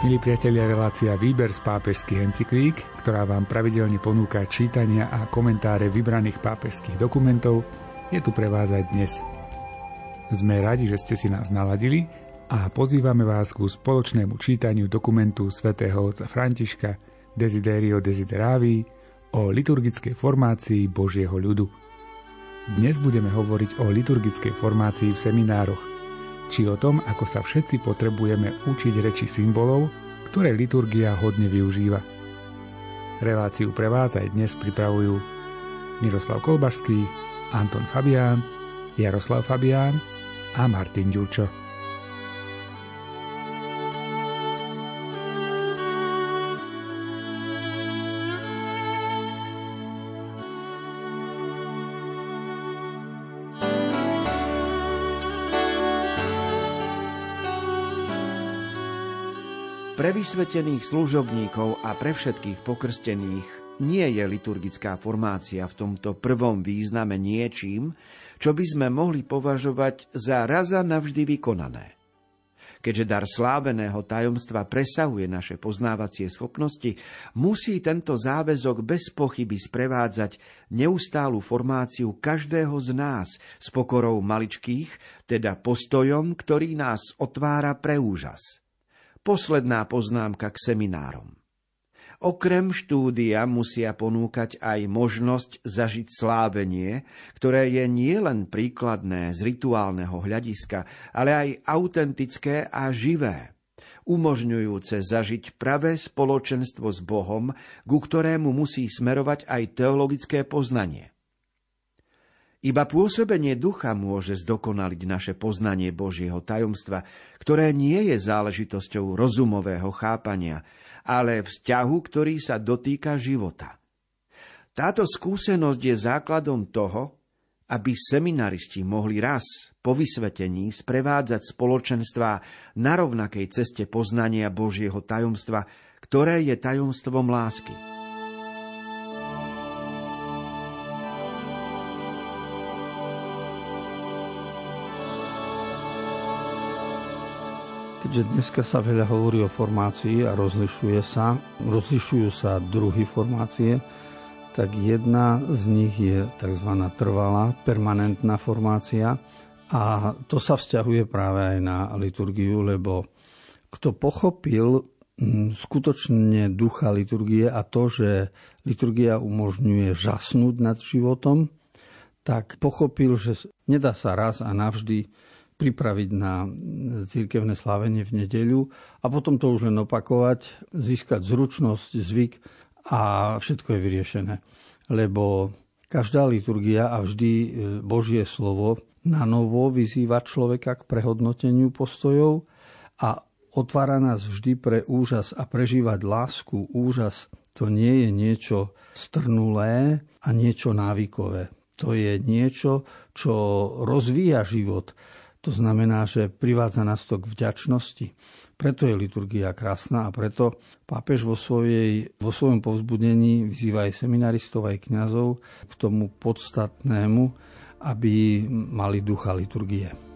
Milí priatelia, relácia Výber z pápežských encyklík, ktorá vám pravidelne ponúka čítania a komentáre vybraných pápežských dokumentov, je tu pre vás aj dnes. Sme radi, že ste si nás naladili a pozývame vás ku spoločnému čítaniu dokumentu svätého otca Františka Desiderio Desideravi o liturgickej formácii Božieho ľudu. Dnes budeme hovoriť o liturgickej formácii v seminároch – či o tom, ako sa všetci potrebujeme učiť reči symbolov, ktoré liturgia hodne využíva. Reláciu pre vás aj dnes pripravujú Miroslav Kolbašský, Anton Fabián, Jaroslav Fabián a Martin Ďurčo. Pre vysvetených služobníkov a pre všetkých pokrstených nie je liturgická formácia v tomto prvom význame niečím, čo by sme mohli považovať za raza navždy vykonané. Keďže dar sláveného tajomstva presahuje naše poznávacie schopnosti, musí tento záväzok bez pochyby sprevádzať neustálu formáciu každého z nás s pokorou maličkých, teda postojom, ktorý nás otvára pre úžas. Posledná poznámka k seminárom. Okrem štúdia musia ponúkať aj možnosť zažiť slávenie, ktoré je nielen príkladné z rituálneho hľadiska, ale aj autentické a živé, umožňujúce zažiť pravé spoločenstvo s Bohom, ku ktorému musí smerovať aj teologické poznanie. Iba pôsobenie ducha môže zdokonaliť naše poznanie Božieho tajomstva, ktoré nie je záležitosťou rozumového chápania, ale vzťahu, ktorý sa dotýka života. Táto skúsenosť je základom toho, aby seminaristi mohli raz po vysvetení sprevádzať spoločenstva na rovnakej ceste poznania Božieho tajomstva, ktoré je tajomstvom lásky. Keďže dneska sa veľa hovorí o formácii a rozlišuje sa, rozlišujú sa druhy formácie, tak jedna z nich je tzv. trvalá, permanentná formácia a to sa vzťahuje práve aj na liturgiu, lebo kto pochopil mm, skutočne ducha liturgie a to, že liturgia umožňuje žasnúť nad životom, tak pochopil, že nedá sa raz a navždy pripraviť na církevné slávenie v nedeľu a potom to už len opakovať, získať zručnosť, zvyk a všetko je vyriešené. Lebo každá liturgia a vždy e, Božie slovo na novo vyzýva človeka k prehodnoteniu postojov a otvára nás vždy pre úžas a prežívať lásku, úžas, to nie je niečo strnulé a niečo návykové. To je niečo, čo rozvíja život, to znamená, že privádza nás to k vďačnosti. Preto je liturgia krásna a preto pápež vo, svojej, vo svojom povzbudení vyzýva aj seminaristov, aj kňazov k tomu podstatnému, aby mali ducha liturgie.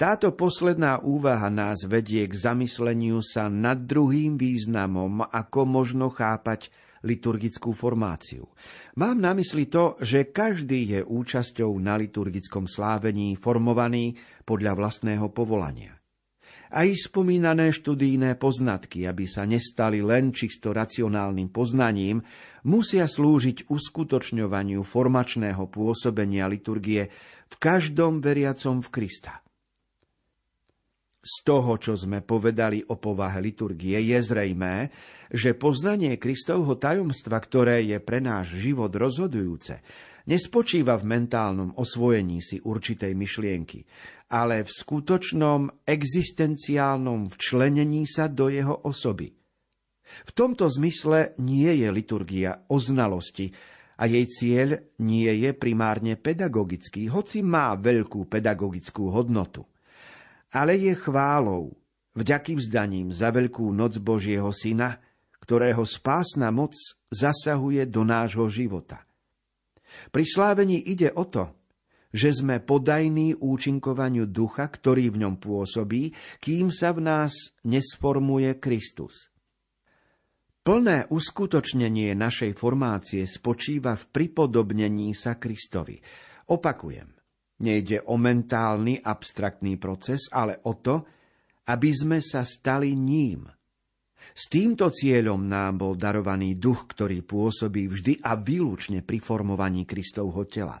Táto posledná úvaha nás vedie k zamysleniu sa nad druhým významom, ako možno chápať liturgickú formáciu. Mám na mysli to, že každý je účasťou na liturgickom slávení formovaný podľa vlastného povolania. Aj spomínané študijné poznatky, aby sa nestali len čisto racionálnym poznaním, musia slúžiť uskutočňovaniu formačného pôsobenia liturgie v každom veriacom v Krista. Z toho, čo sme povedali o povahe liturgie, je zrejmé, že poznanie Kristovho tajomstva, ktoré je pre náš život rozhodujúce, nespočíva v mentálnom osvojení si určitej myšlienky, ale v skutočnom existenciálnom včlenení sa do jeho osoby. V tomto zmysle nie je liturgia o znalosti a jej cieľ nie je primárne pedagogický, hoci má veľkú pedagogickú hodnotu ale je chválou, vďakým vzdaním za veľkú noc Božieho Syna, ktorého spásna moc zasahuje do nášho života. Pri slávení ide o to, že sme podajní účinkovaniu ducha, ktorý v ňom pôsobí, kým sa v nás nesformuje Kristus. Plné uskutočnenie našej formácie spočíva v pripodobnení sa Kristovi. Opakujem, Nejde o mentálny, abstraktný proces, ale o to, aby sme sa stali ním. S týmto cieľom nám bol darovaný duch, ktorý pôsobí vždy a výlučne pri formovaní Kristovho tela.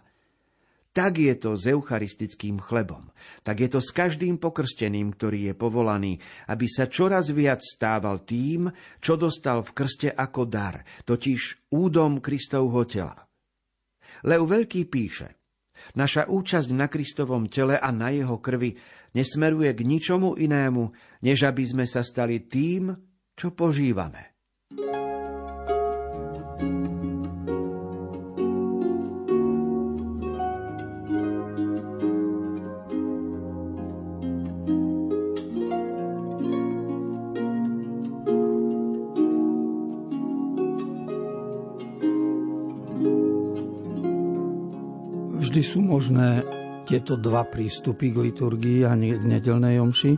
Tak je to s eucharistickým chlebom. Tak je to s každým pokrsteným, ktorý je povolaný, aby sa čoraz viac stával tým, čo dostal v krste ako dar, totiž údom Kristovho tela. Leu Veľký píše – Naša účasť na Kristovom tele a na jeho krvi nesmeruje k ničomu inému, než aby sme sa stali tým, čo požívame. Vždy sú možné tieto dva prístupy k liturgii a k nedelnej omši,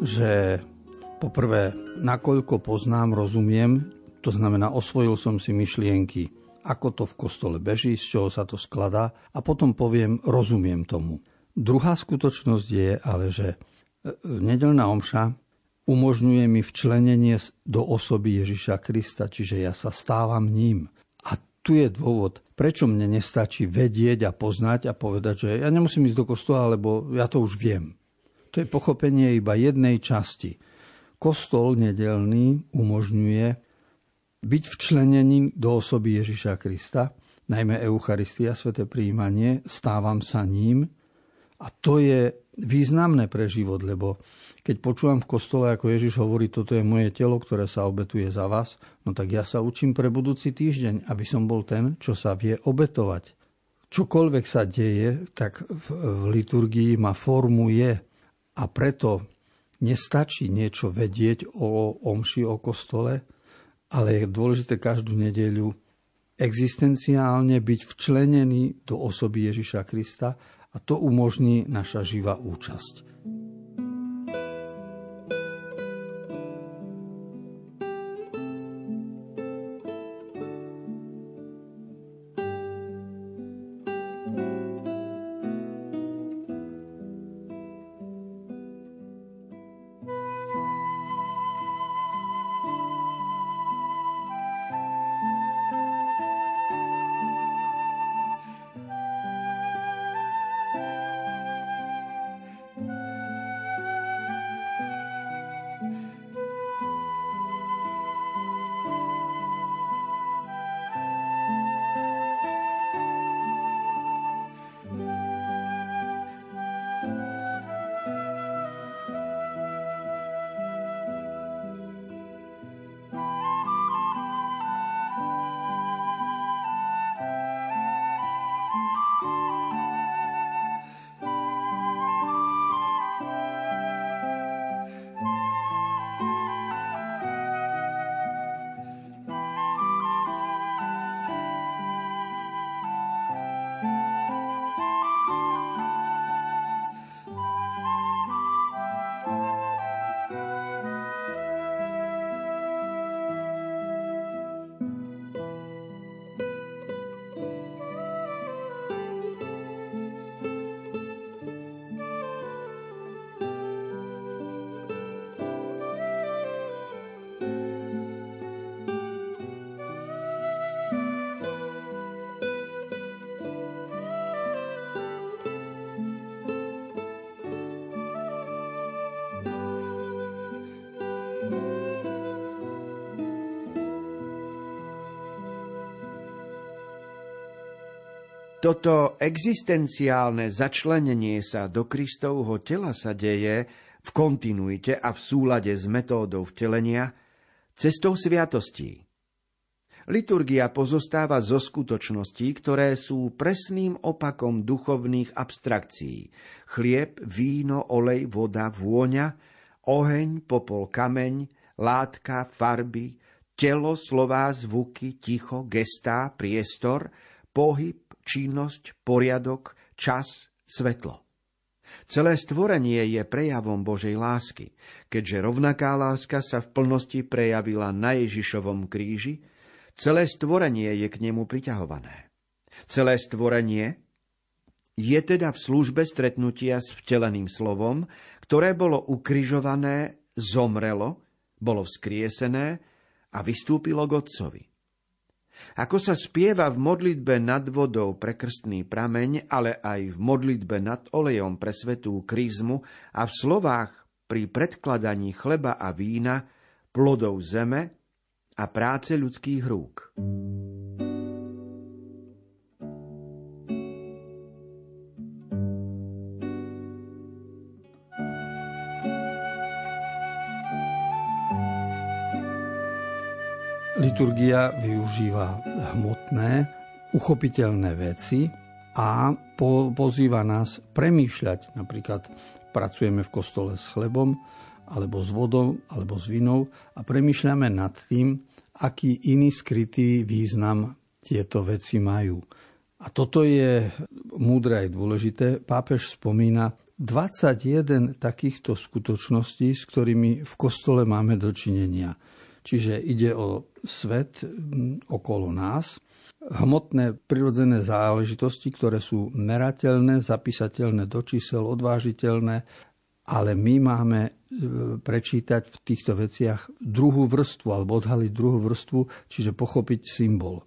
že poprvé, nakoľko poznám, rozumiem, to znamená, osvojil som si myšlienky, ako to v kostole beží, z čoho sa to skladá a potom poviem, rozumiem tomu. Druhá skutočnosť je ale, že e, nedelná omša umožňuje mi včlenenie do osoby Ježiša Krista, čiže ja sa stávam ním tu je dôvod, prečo mne nestačí vedieť a poznať a povedať, že ja nemusím ísť do kostola, lebo ja to už viem. To je pochopenie iba jednej časti. Kostol nedelný umožňuje byť včlenený do osoby Ježiša Krista, najmä Eucharistia, sveté príjmanie, stávam sa ním a to je významné pre život, lebo keď počúvam v kostole, ako Ježiš hovorí, toto je moje telo, ktoré sa obetuje za vás, no tak ja sa učím pre budúci týždeň, aby som bol ten, čo sa vie obetovať. Čokoľvek sa deje, tak v, v liturgii ma formuje a preto nestačí niečo vedieť o omši, o kostole, ale je dôležité každú nedeľu existenciálne byť včlenený do osoby Ježiša Krista a to umožní naša živá účasť. Toto existenciálne začlenenie sa do Kristovho tela sa deje v kontinuite a v súlade s metódou vtelenia cestou sviatostí. Liturgia pozostáva zo skutočností, ktoré sú presným opakom duchovných abstrakcií. Chlieb, víno, olej, voda, vôňa, oheň, popol, kameň, látka, farby, telo, slová, zvuky, ticho, gestá, priestor, pohyb, činnosť, poriadok, čas, svetlo. Celé stvorenie je prejavom Božej lásky, keďže rovnaká láska sa v plnosti prejavila na Ježišovom kríži, celé stvorenie je k nemu priťahované. Celé stvorenie je teda v službe stretnutia s vteleným slovom, ktoré bolo ukrižované, zomrelo, bolo vzkriesené a vystúpilo k Otcovi. Ako sa spieva v modlitbe nad vodou pre krstný prameň, ale aj v modlitbe nad olejom pre svetú krízmu a v slovách pri predkladaní chleba a vína, plodov zeme a práce ľudských rúk. Liturgia využíva hmotné, uchopiteľné veci a po, pozýva nás premýšľať. Napríklad pracujeme v kostole s chlebom, alebo s vodou, alebo s vinou a premýšľame nad tým, aký iný skrytý význam tieto veci majú. A toto je múdre aj dôležité. Pápež spomína 21 takýchto skutočností, s ktorými v kostole máme dočinenia. Čiže ide o svet okolo nás, hmotné prirodzené záležitosti, ktoré sú merateľné, zapísateľné do čísel, odvážiteľné, ale my máme e, prečítať v týchto veciach druhú vrstvu alebo odhaliť druhú vrstvu, čiže pochopiť symbol.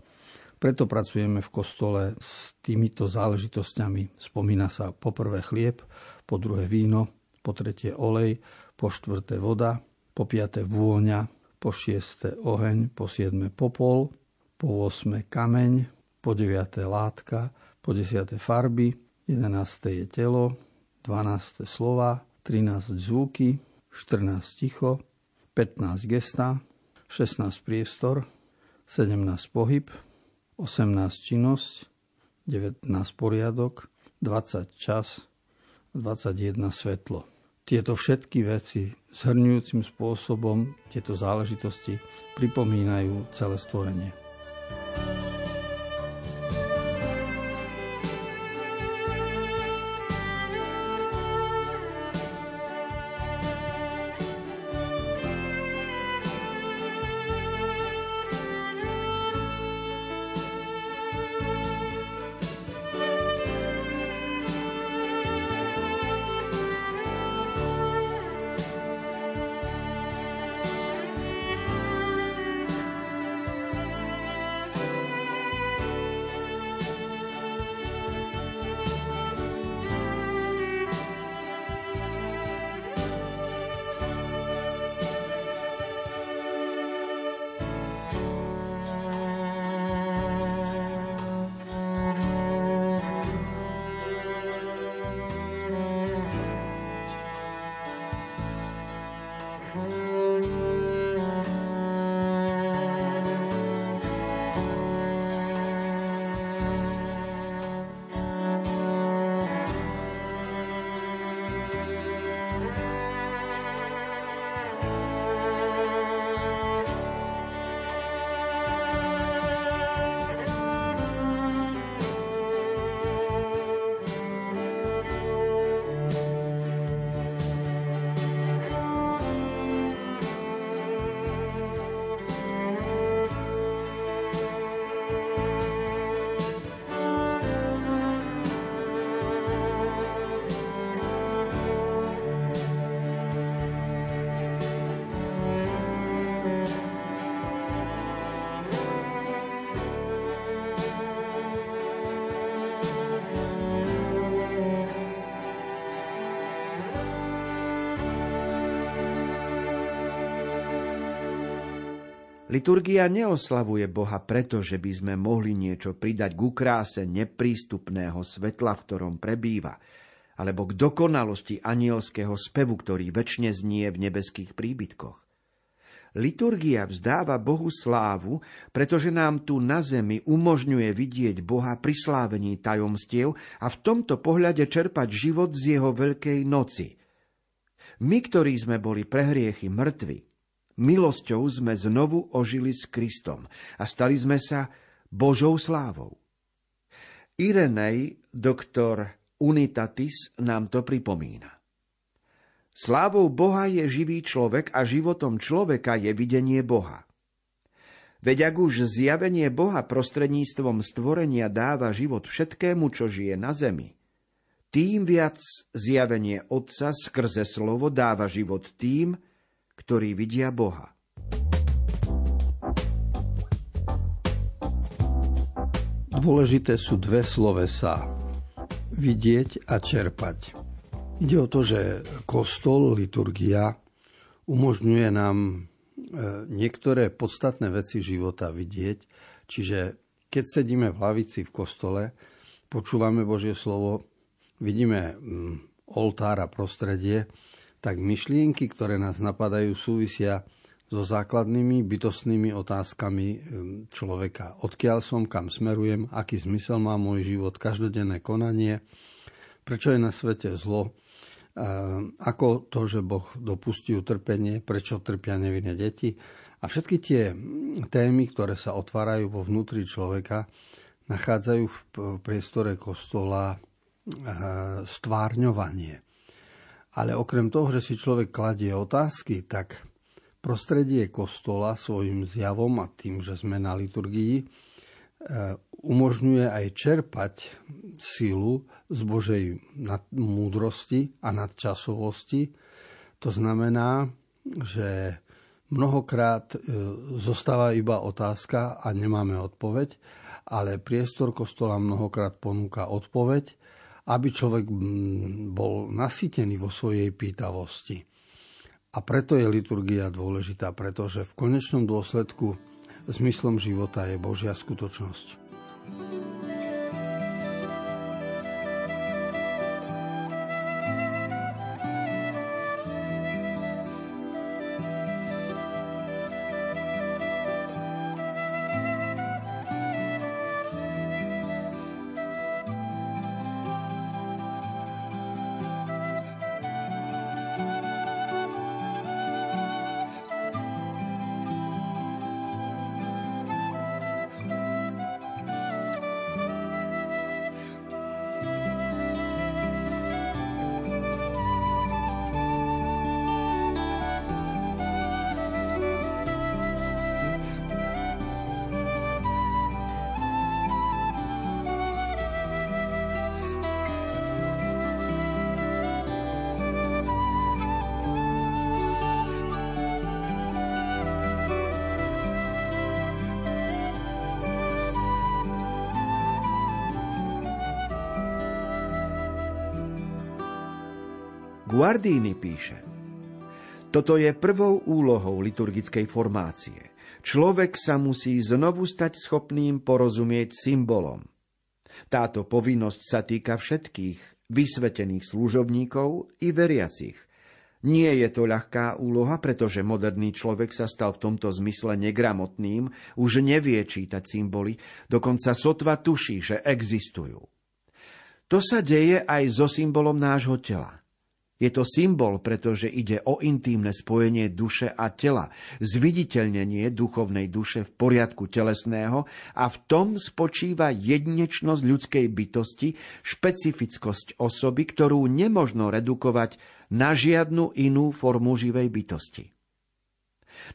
Preto pracujeme v kostole s týmito záležitosťami. Spomína sa po prvé chlieb, po druhé víno, po tretie olej, po štvrté voda, po piaté vôňa, po šieste oheň, po siedme popol, po osme kameň, po deviate látka, po desiate farby, jedenácte je telo, dvanácte slova, 13 zvuky, 14 ticho, 15 gesta, 16 priestor, 17 pohyb, 18 činnosť, 19 poriadok, 20 čas, 21 svetlo. Tieto všetky veci zhrňujúcim spôsobom tieto záležitosti pripomínajú celé stvorenie. Liturgia neoslavuje Boha preto, že by sme mohli niečo pridať k ukráse neprístupného svetla, v ktorom prebýva, alebo k dokonalosti anielského spevu, ktorý väčšine znie v nebeských príbytkoch. Liturgia vzdáva Bohu slávu, pretože nám tu na zemi umožňuje vidieť Boha pri slávení tajomstiev a v tomto pohľade čerpať život z jeho veľkej noci. My, ktorí sme boli prehriechy mŕtvi, milosťou sme znovu ožili s Kristom a stali sme sa Božou slávou. Irenej, doktor Unitatis, nám to pripomína. Slávou Boha je živý človek a životom človeka je videnie Boha. Veď ak už zjavenie Boha prostredníctvom stvorenia dáva život všetkému, čo žije na zemi, tým viac zjavenie Otca skrze slovo dáva život tým, ktorí vidia Boha. Dôležité sú dve slovesa. Vidieť a čerpať. Ide o to, že kostol, liturgia umožňuje nám e, niektoré podstatné veci života vidieť. Čiže keď sedíme v hlavici v kostole, počúvame Božie slovo, vidíme mm, oltár a prostredie, tak myšlienky, ktoré nás napadajú, súvisia so základnými bytostnými otázkami hm, človeka. Odkiaľ som, kam smerujem, aký zmysel má môj život, každodenné konanie, prečo je na svete zlo, ako to, že Boh dopustí utrpenie, prečo trpia nevinné deti. A všetky tie témy, ktoré sa otvárajú vo vnútri človeka, nachádzajú v priestore kostola stvárňovanie. Ale okrem toho, že si človek kladie otázky, tak prostredie kostola svojim zjavom a tým, že sme na liturgii, e, umožňuje aj čerpať sílu z Božej múdrosti a nadčasovosti. To znamená, že mnohokrát e, zostáva iba otázka a nemáme odpoveď, ale priestor kostola mnohokrát ponúka odpoveď aby človek mm, bol nasýtený vo svojej pýtavosti. A preto je liturgia dôležitá, pretože v konečnom dôsledku zmyslom života je Božia skutočnosť. Guardini píše, toto je prvou úlohou liturgickej formácie. Človek sa musí znovu stať schopným porozumieť symbolom. Táto povinnosť sa týka všetkých vysvetených služobníkov i veriacich. Nie je to ľahká úloha, pretože moderný človek sa stal v tomto zmysle negramotným, už nevie čítať symboly, dokonca sotva tuší, že existujú. To sa deje aj so symbolom nášho tela. Je to symbol, pretože ide o intímne spojenie duše a tela, zviditeľnenie duchovnej duše v poriadku telesného a v tom spočíva jedinečnosť ľudskej bytosti, špecifickosť osoby, ktorú nemožno redukovať na žiadnu inú formu živej bytosti.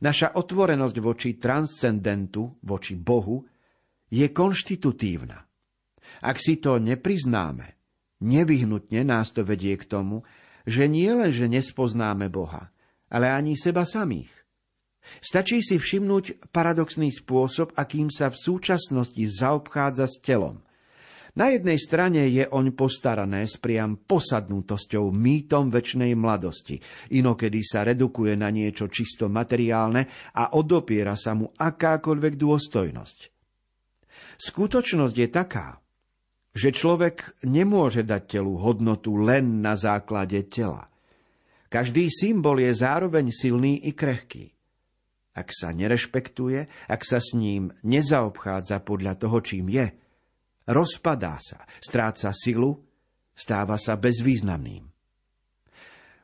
Naša otvorenosť voči transcendentu, voči Bohu, je konštitutívna. Ak si to nepriznáme, nevyhnutne nás to vedie k tomu, že nie len, že nespoznáme Boha, ale ani seba samých. Stačí si všimnúť paradoxný spôsob, akým sa v súčasnosti zaobchádza s telom. Na jednej strane je oň postarané s priam posadnutosťou mýtom väčšnej mladosti. Inokedy sa redukuje na niečo čisto materiálne a odopiera sa mu akákoľvek dôstojnosť. Skutočnosť je taká, že človek nemôže dať telu hodnotu len na základe tela. Každý symbol je zároveň silný i krehký. Ak sa nerešpektuje, ak sa s ním nezaobchádza podľa toho, čím je, rozpadá sa, stráca silu, stáva sa bezvýznamným.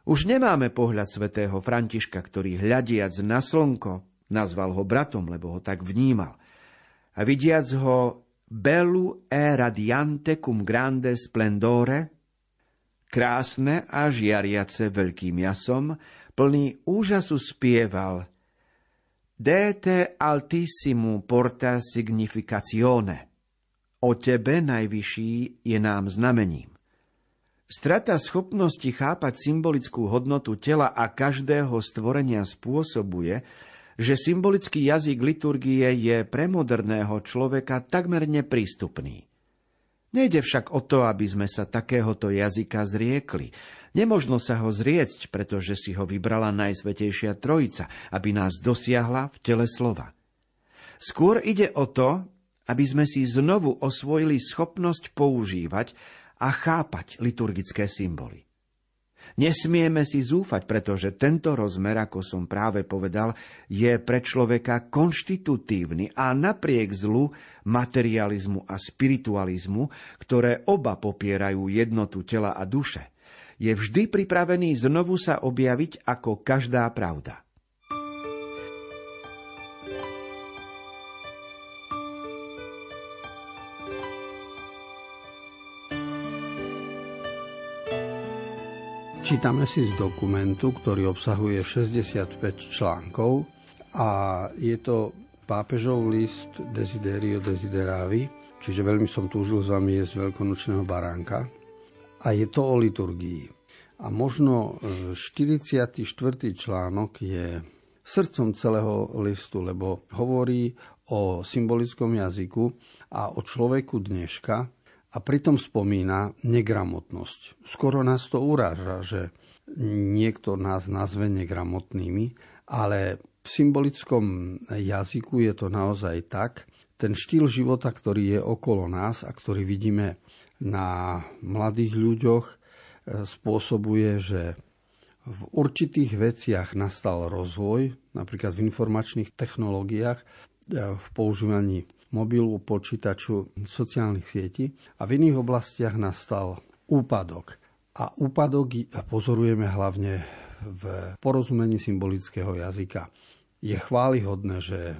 Už nemáme pohľad svätého Františka, ktorý hľadiac na slnko, nazval ho bratom, lebo ho tak vnímal, a vidiac ho bellu e radiante cum grande splendore, krásne a žiariace veľkým jasom, plný úžasu spieval Dete altissimu porta significazione. O tebe najvyšší je nám znamením. Strata schopnosti chápať symbolickú hodnotu tela a každého stvorenia spôsobuje, že symbolický jazyk liturgie je pre moderného človeka takmer neprístupný. Nejde však o to, aby sme sa takéhoto jazyka zriekli. Nemožno sa ho zriecť, pretože si ho vybrala Najsvetejšia Trojica, aby nás dosiahla v tele slova. Skôr ide o to, aby sme si znovu osvojili schopnosť používať a chápať liturgické symboly. Nesmieme si zúfať, pretože tento rozmer, ako som práve povedal, je pre človeka konštitutívny a napriek zlu materializmu a spiritualizmu, ktoré oba popierajú jednotu tela a duše, je vždy pripravený znovu sa objaviť ako každá pravda. Čítame si z dokumentu, ktorý obsahuje 65 článkov a je to pápežov list Desiderio Desideravi, čiže veľmi som túžil s vami jesť veľkonočného baránka. A je to o liturgii. A možno 44. E, článok je srdcom celého listu, lebo hovorí o symbolickom jazyku a o človeku dneška, a pritom spomína negramotnosť. Skoro nás to uráža, že niekto nás nazve negramotnými, ale v symbolickom jazyku je to naozaj tak. Ten štýl života, ktorý je okolo nás a ktorý vidíme na mladých ľuďoch, e, spôsobuje, že v určitých veciach nastal rozvoj, napríklad v informačných technológiách, e, v používaní mobilu, počítaču, sociálnych sietí a v iných oblastiach nastal úpadok. A úpadok pozorujeme hlavne v porozumení symbolického jazyka. Je chválihodné, že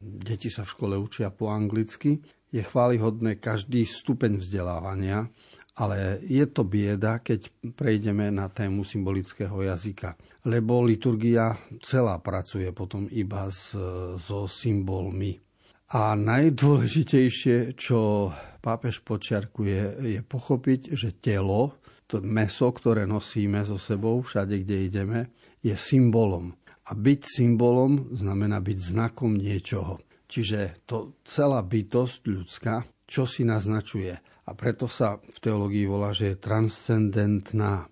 deti sa v škole učia po anglicky, je chválihodné každý stupeň vzdelávania, ale je to bieda, keď prejdeme na tému symbolického jazyka, lebo liturgia celá pracuje potom iba so symbolmi. A najdôležitejšie, čo pápež počiarkuje, je pochopiť, že telo, to meso, ktoré nosíme so sebou všade, kde ideme, je symbolom. A byť symbolom znamená byť znakom niečoho. Čiže to celá bytosť ľudská, čo si naznačuje. A preto sa v teológii volá, že je transcendentná.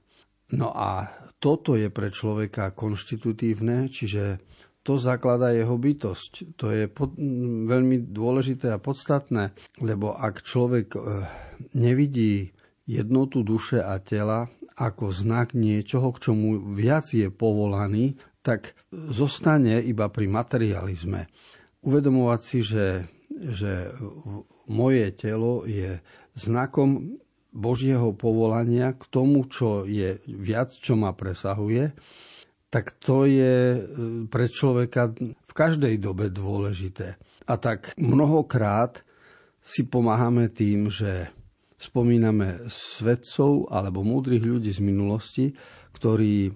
No a toto je pre človeka konštitutívne, čiže to zakladá jeho bytosť. To je pod, veľmi dôležité a podstatné, lebo ak človek e, nevidí jednotu duše a tela ako znak niečoho, k čomu viac je povolaný, tak zostane iba pri materializme. Uvedomovať si, že, že moje telo je znakom Božieho povolania k tomu, čo je viac, čo ma presahuje tak to je e, pre človeka v každej dobe dôležité. A tak mnohokrát si pomáhame tým, že spomíname svedcov alebo múdrych ľudí z minulosti, ktorí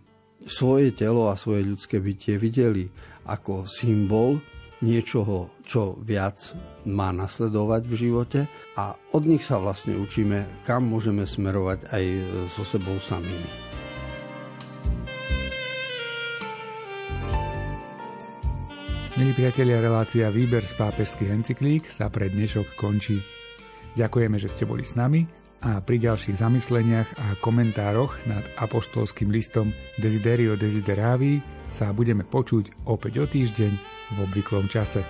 svoje telo a svoje ľudské bytie videli ako symbol niečoho, čo viac má nasledovať v živote a od nich sa vlastne učíme, kam môžeme smerovať aj so sebou samými. Milí priatelia, relácia Výber z pápežských encyklík sa pre dnešok končí. Ďakujeme, že ste boli s nami a pri ďalších zamysleniach a komentároch nad apoštolským listom Desiderio Desideravi sa budeme počuť opäť o týždeň v obvyklom čase.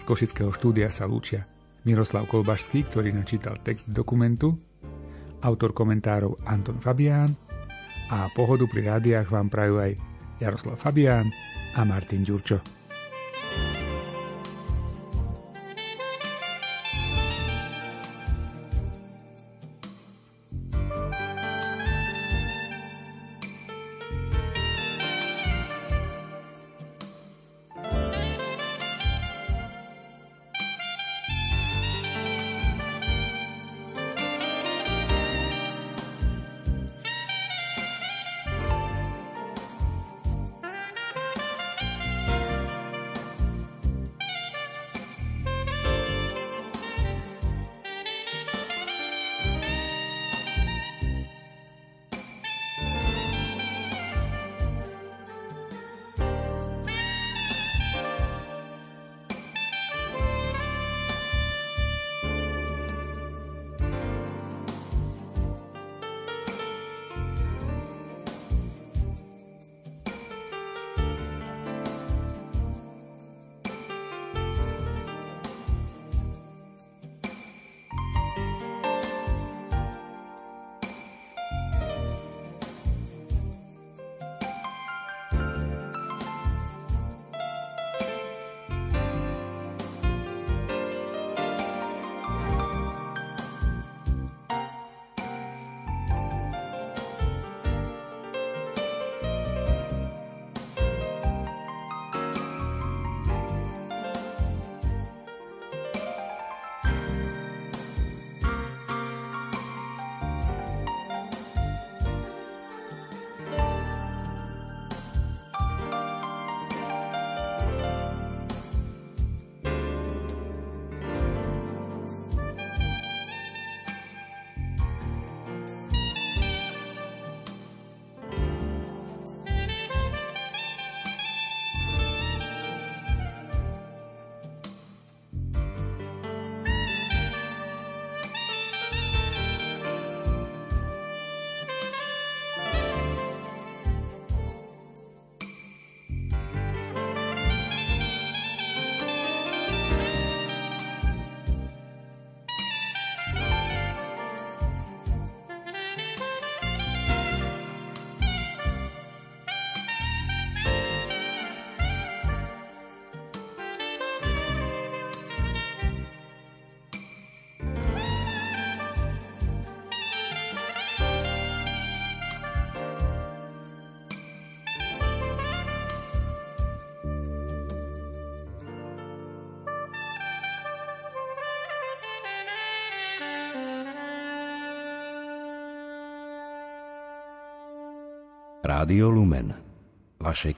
Z Košického štúdia sa lúčia Miroslav Kolbašský, ktorý načítal text dokumentu, autor komentárov Anton Fabián a pohodu pri rádiách vám prajú aj Jaroslav Fabián a Martin Ďurčo. Rádio Lumen. Vaše